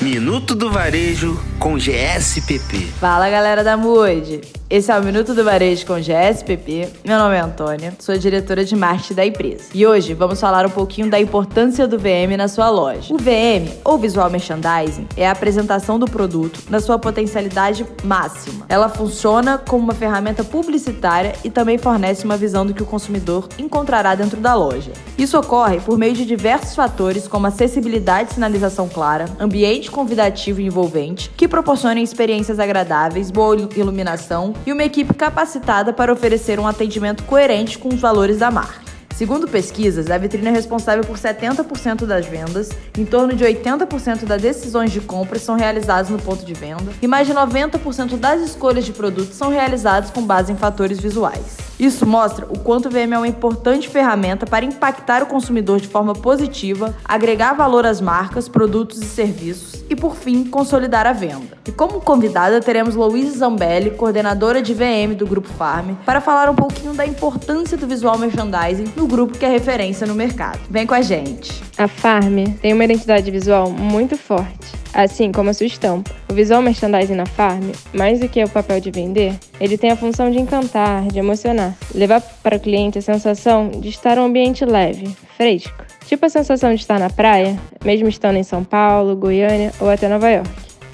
Minuto do Varejo com GSPP. Fala galera da Mude! Esse é o Minuto do Varejo com GSPP. Meu nome é Antônia, sou diretora de marketing da empresa. E hoje vamos falar um pouquinho da importância do VM na sua loja. O VM, ou Visual Merchandising, é a apresentação do produto na sua potencialidade máxima. Ela funciona como uma ferramenta publicitária e também fornece uma visão do que o consumidor encontrará dentro da loja. Isso ocorre por meio de diversos fatores como acessibilidade e sinalização clara, ambiente convidativo e envolvente, que proporcionem experiências agradáveis, boa iluminação e uma equipe capacitada para oferecer um atendimento coerente com os valores da marca. Segundo pesquisas, a vitrine é responsável por 70% das vendas, em torno de 80% das decisões de compra são realizadas no ponto de venda e mais de 90% das escolhas de produtos são realizadas com base em fatores visuais. Isso mostra o quanto o VM é uma importante ferramenta para impactar o consumidor de forma positiva, agregar valor às marcas, produtos e serviços e, por fim, consolidar a venda. E como convidada teremos Louise Zambelli, coordenadora de VM do Grupo Farm, para falar um pouquinho da importância do visual merchandising no grupo que é referência no mercado. Vem com a gente! A Farm tem uma identidade visual muito forte, assim como a sua estampa. O visual merchandising na Farm, mais do que o papel de vender, ele tem a função de encantar, de emocionar, levar para o cliente a sensação de estar em um ambiente leve, fresco. Tipo a sensação de estar na praia, mesmo estando em São Paulo, Goiânia ou até Nova York.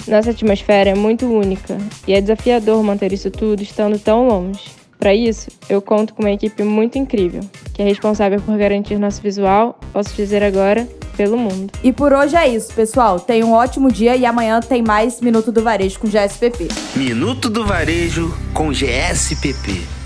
Nossa atmosfera é muito única e é desafiador manter isso tudo estando tão longe. Para isso, eu conto com uma equipe muito incrível, que é responsável por garantir nosso visual, posso dizer agora, pelo mundo. E por hoje é isso, pessoal. Tenha um ótimo dia e amanhã tem mais Minuto do Varejo com GSPP. Minuto do Varejo com GSPP.